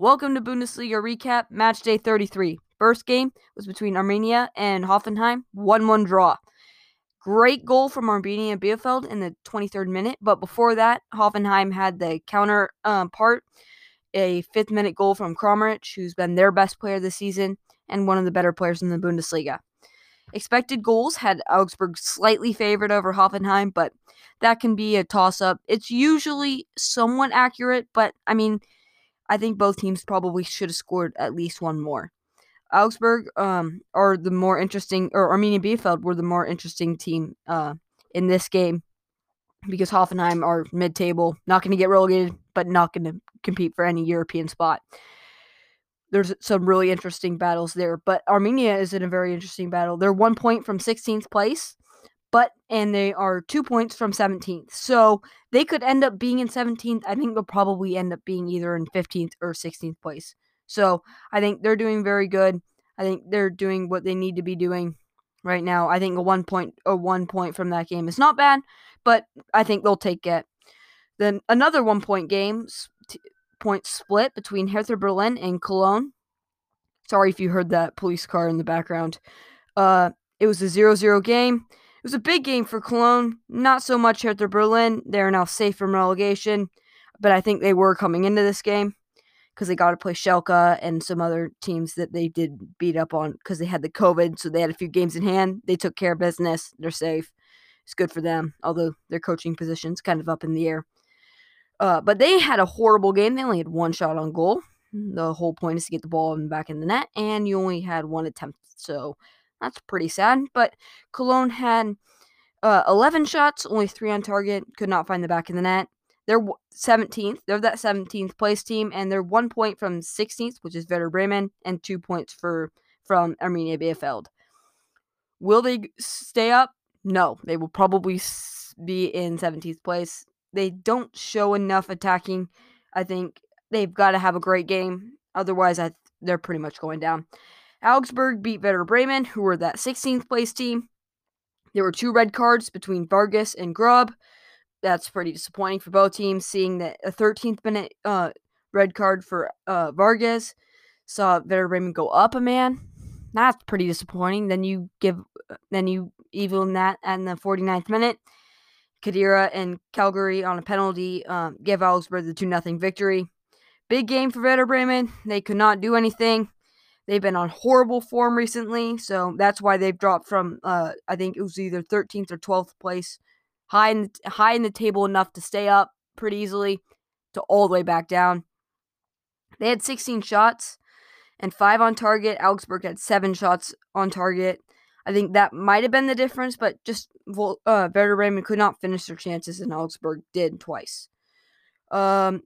Welcome to Bundesliga recap, match day 33. First game was between Arminia and Hoffenheim, 1 1 draw. Great goal from Arminia Bielefeld in the 23rd minute, but before that, Hoffenheim had the counter um, part. A fifth minute goal from Kramaric, who's been their best player this season and one of the better players in the Bundesliga. Expected goals had Augsburg slightly favored over Hoffenheim, but that can be a toss up. It's usually somewhat accurate, but I mean, I think both teams probably should have scored at least one more. Augsburg um, are the more interesting, or Arminia Bielefeld were the more interesting team uh, in this game because Hoffenheim are mid table, not going to get relegated, but not going to compete for any European spot there's some really interesting battles there. But Arminia is in a very interesting battle. They're one point from 16th place, but and they are two points from 17th. So they could end up being in 17th. I think they'll probably end up being either in 15th or 16th place. So I think they're doing very good. I think they're doing what they need to be doing right now. I think a one point a one point from that game is not bad, but I think they'll take it. Then another one point game point split between Hertha Berlin and Cologne. Sorry if you heard that police car in the background. Uh, it was a 0 0 game. It was a big game for Cologne. Not so much Hertha Berlin. They're now safe from relegation, but I think they were coming into this game because they got to play Schalke and some other teams that they did beat up on because they had the COVID. So they had a few games in hand. They took care of business. They're safe. It's good for them, although their coaching position's kind of up in the air. Uh, but they had a horrible game. They only had one shot on goal. The whole point is to get the ball back in the net, and you only had one attempt. So that's pretty sad. But Cologne had uh, 11 shots, only three on target, could not find the back of the net. They're 17th. They're that 17th place team, and they're one point from 16th, which is Werder Bremen, and two points for from Arminia Bielefeld. Will they stay up? No, they will probably be in 17th place they don't show enough attacking. I think they've got to have a great game. Otherwise, I, they're pretty much going down. Augsburg beat Werder Bremen, who were that 16th place team. There were two red cards between Vargas and Grub. That's pretty disappointing for both teams, seeing that a 13th minute uh, red card for uh, Vargas saw Werder Bremen go up a man. That's pretty disappointing. Then you give, then you even that in the 49th minute. Khedira and Caligiuri on a penalty um, gave Augsburg the 2 0 victory. Big game for Werder Bremen. They could not do anything. They've been on horrible form recently, so that's why they've dropped from uh, I think it was either 13th or 12th place, high in the, high in the table enough to stay up pretty easily, to all the way back down. They had 16 shots and five on target. Augsburg had seven shots on target. I think that might have been the difference, but just uh, Werder Bremen could not finish their chances, and Augsburg did twice. Um,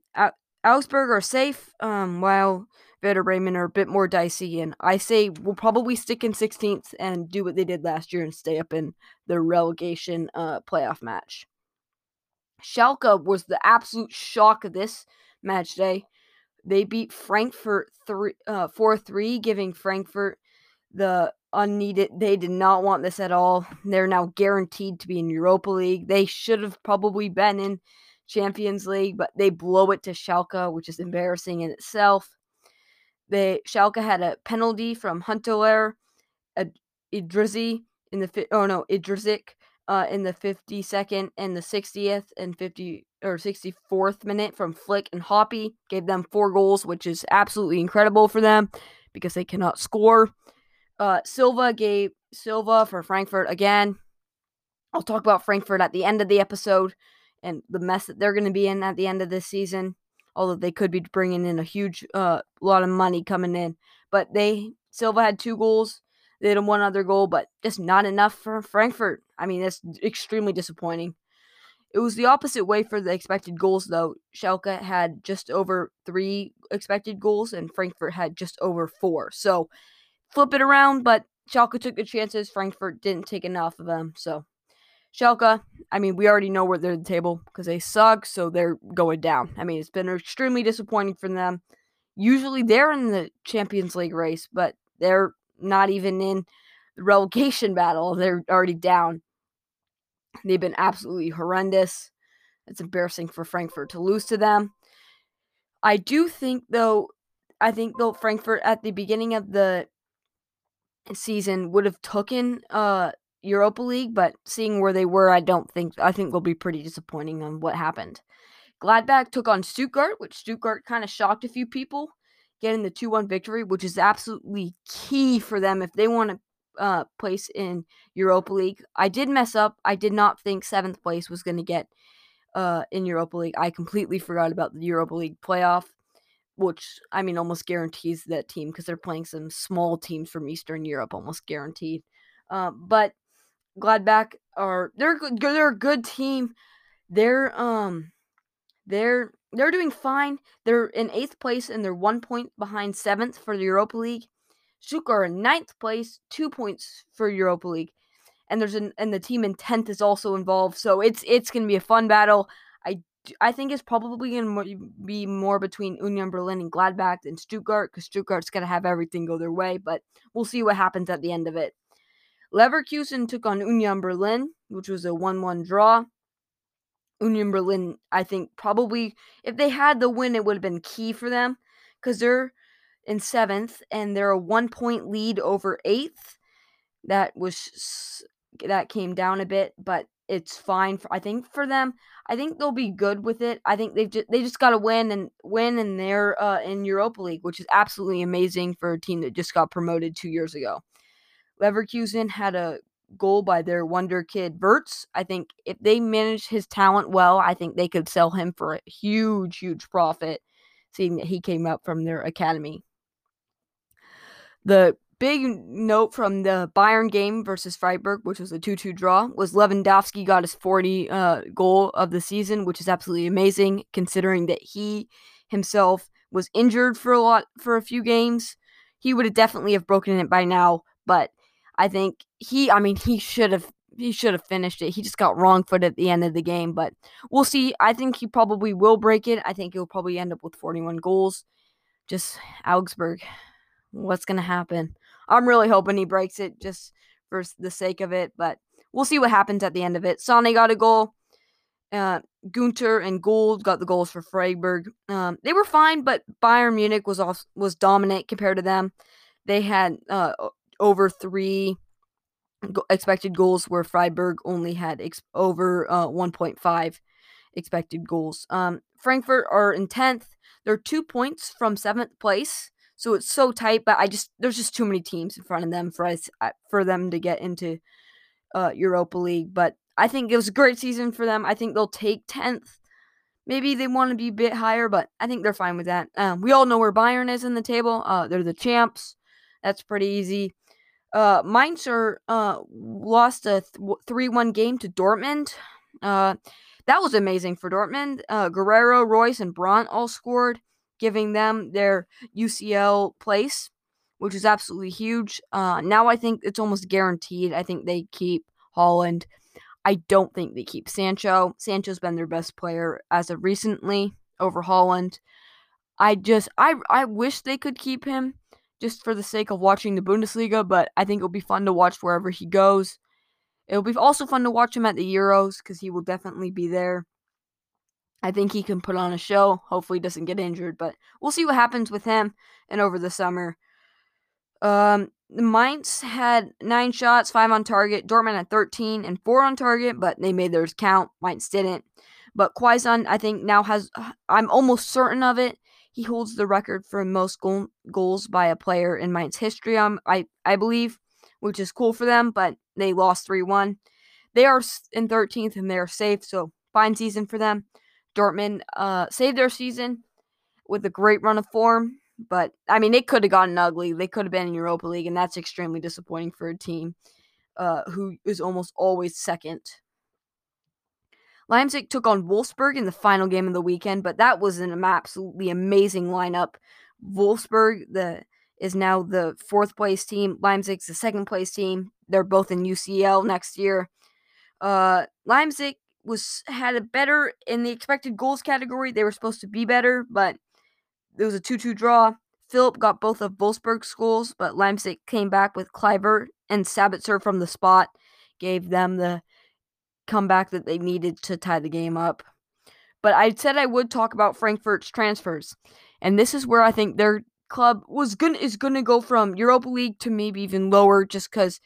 Augsburg are safe, um, while Werder Bremen are a bit more dicey, and I say we'll probably stick in 16th and do what they did last year and stay up in the relegation uh, playoff match. Schalke was the absolute shock of this match day. They beat Frankfurt three, uh, 4-3, giving Frankfurt the unneeded. They did not want this at all. They're now guaranteed to be in Europa League. They should have probably been in Champions League, but they blow it to Schalke, which is embarrassing in itself. They Schalke had a penalty from Huntelaar, Idrizi in the oh no Idrizik uh, in the 52nd and the 60th and 50 or 64th minute from Flick and Hoppe gave them four goals, which is absolutely incredible for them because they cannot score. Uh, Silva gave Silva for Frankfurt again. I'll talk about Frankfurt at the end of the episode and the mess that they're going to be in at the end of this season. Although they could be bringing in a huge uh, lot of money coming in, but they Silva had two goals. They had one other goal, but just not enough for Frankfurt. I mean, that's extremely disappointing. It was the opposite way for the expected goals, though. Schalke had just over three expected goals, and Frankfurt had just over four. So flip it around, but Schalke took the chances. Frankfurt didn't take enough of them. So Schalke, I mean, we already know where they're the table because they suck, so they're going down. I mean, it's been extremely disappointing for them. Usually they're in the Champions League race, but they're not even in the relegation battle. They're already down. They've been absolutely horrendous. It's embarrassing for Frankfurt to lose to them. I do think, though, I think though Frankfurt at the beginning of the season would have taken uh Europa League, but seeing where they were, I don't think I think they'll be pretty disappointing on what happened. Gladbach took on Stuttgart, which Stuttgart kind of shocked a few people, getting the 2-1 victory, which is absolutely key for them if they want to uh, place in Europa League. I did mess up. I did not think seventh place was going to get uh, in Europa League. I completely forgot about the Europa League playoff, which I mean almost guarantees that team because they're playing some small teams from Eastern Europe, almost guaranteed. Uh, but Gladbach are they're. They're a good team. They're um they're they're doing fine. They're in eighth place and they're one point behind seventh for the Europa League. Stuttgart in ninth place, two points for Europa League, and there's an and the team in tenth is also involved. So it's it's gonna be a fun battle. I I think it's probably gonna be more between Union Berlin and Gladbach than Stuttgart because Stuttgart's gonna have everything go their way. But we'll see what happens at the end of it. Leverkusen took on Union Berlin, which was a 1 1 draw. Union Berlin, I think, probably, if they had the win, it would have been key for them because they're in seventh and they're a one point lead over eighth. That was, that came down a bit, but it's fine for, I think for them. I think they'll be good with it. I think they've just, they just got to win and win and they're uh, in Europa League, which is absolutely amazing for a team that just got promoted 2 years ago. Leverkusen had a goal by their wonder kid Wirtz. I think if they manage his talent well, I think they could sell him for a huge, huge profit, seeing that he came up from their academy. The big note from the Bayern game versus Freiburg, which was a 2 2 draw, was Lewandowski got his 40 uh, goal of the season, which is absolutely amazing considering that he himself was injured for a lot for a few games. He would have definitely have broken it by now, but I think he, I mean, he should have he should have finished it. He just got wrong foot at the end of the game, but we'll see. I think he probably will break it. I think he'll probably end up with 41 goals. Just Augsburg. What's going to happen? I'm really hoping he breaks it just for the sake of it, but we'll see what happens at the end of it. Sane got a goal. Uh, Gunter and Gulde got the goals for Freiburg. Um, they were fine, but Bayern Munich was off, was dominant compared to them. They had uh, over three expected goals, where Freiburg only had ex- over uh, 1.5 expected goals. Um, Frankfurt are in 10th. They're two points from seventh place. So it's so tight, but I just there's just too many teams in front of them for us uh, for them to get into uh, Europa League. But I think it was a great season for them. I think they'll take tenth. Maybe they want to be a bit higher, but I think they're fine with that. Um, we all know where Bayern is in the table. Uh, they're the champs. That's pretty easy. Uh, Mainz are, uh, lost a 3 1 game to Dortmund. Uh, that was amazing for Dortmund. Uh, Guerreiro, Reus, and Brandt all scored, giving them their UCL place, which is absolutely huge. Uh, now I think it's almost guaranteed. I think they keep Haaland. I don't think they keep Sancho. Sancho's been their best player as of recently over Haaland. I just I I wish they could keep him just for the sake of watching the Bundesliga, but I think it'll be fun to watch wherever he goes. It'll be also fun to watch him at the Euros because he will definitely be there. I think he can put on a show. Hopefully, he doesn't get injured, but we'll see what happens with him and over the summer. Um, Mainz had nine shots, five on target. Dortmund had 13 and four on target, but they made theirs count. Mainz didn't. But Quaison, I think, now has, I'm almost certain of it, he holds the record for most goal, goals by a player in Mainz history, um, I, I believe, which is cool for them, but they lost 3 1. They are in 13th and they're safe, so fine season for them. Dortmund uh, saved their season with a great run of form, but I mean, it could have gotten ugly. They could have been in Europa League, and that's extremely disappointing for a team uh, who is almost always second Leipzig took on Wolfsburg in the final game of the weekend, but that was an absolutely amazing lineup. Wolfsburg the is now the fourth place team. Leipzig's the second place team. They're both in UCL next year. Uh, Leipzig was had a better in the expected goals category. They were supposed to be better, but it was a 2-2 draw. Philipp got both of Wolfsburg's goals, but Leipzig came back with Kluivert and Sabitzer from the spot, gave them the comeback that they needed to tie the game up. But I said I would talk about Frankfurt's transfers. And this is where I think they're club was gonna is gonna go from Europa League to maybe even lower, just because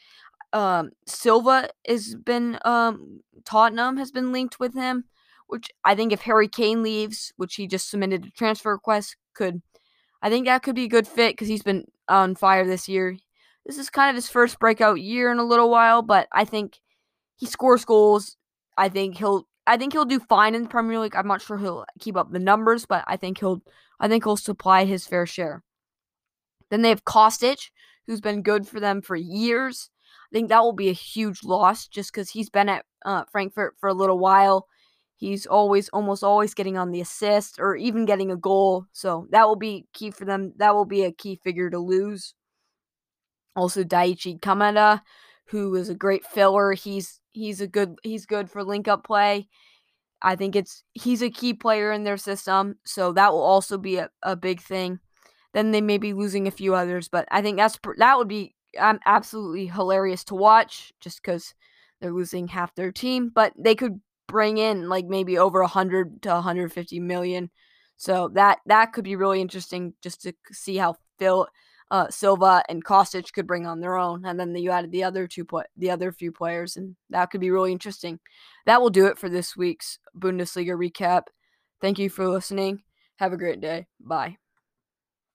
um, Silva has been um, Tottenham has been linked with him, which I think if Harry Kane leaves, which he just submitted a transfer request, could I think that could be a good fit because he's been on fire this year. This is kind of his first breakout year in a little while, but I think he scores goals. I think he'll I think he'll do fine in the Premier League. I'm not sure he'll keep up the numbers, but I think he'll I think he'll supply his fair share. Then they have Kostic, who's been good for them for years. I think that will be a huge loss just because he's been at uh, Frankfurt for a little while. He's always, almost always getting on the assist or even getting a goal. So that will be key for them. That will be a key figure to lose. Also, Daichi Kamada, who is a great filler. He's he's a good he's good for link up play. I think it's he's a key player in their system, so that will also be a, a big thing. Then they may be losing a few others, but I think that's that would be um, absolutely hilarious to watch just because they're losing half their team. But they could bring in like maybe over 100 to 150 million. So that that could be really interesting just to see how Phil uh, Silva and Kostic could bring on their own, and then you added the other two the other few players, and that could be really interesting. That will do it for this week's Bundesliga recap. Thank you for listening. Have a great day. Bye.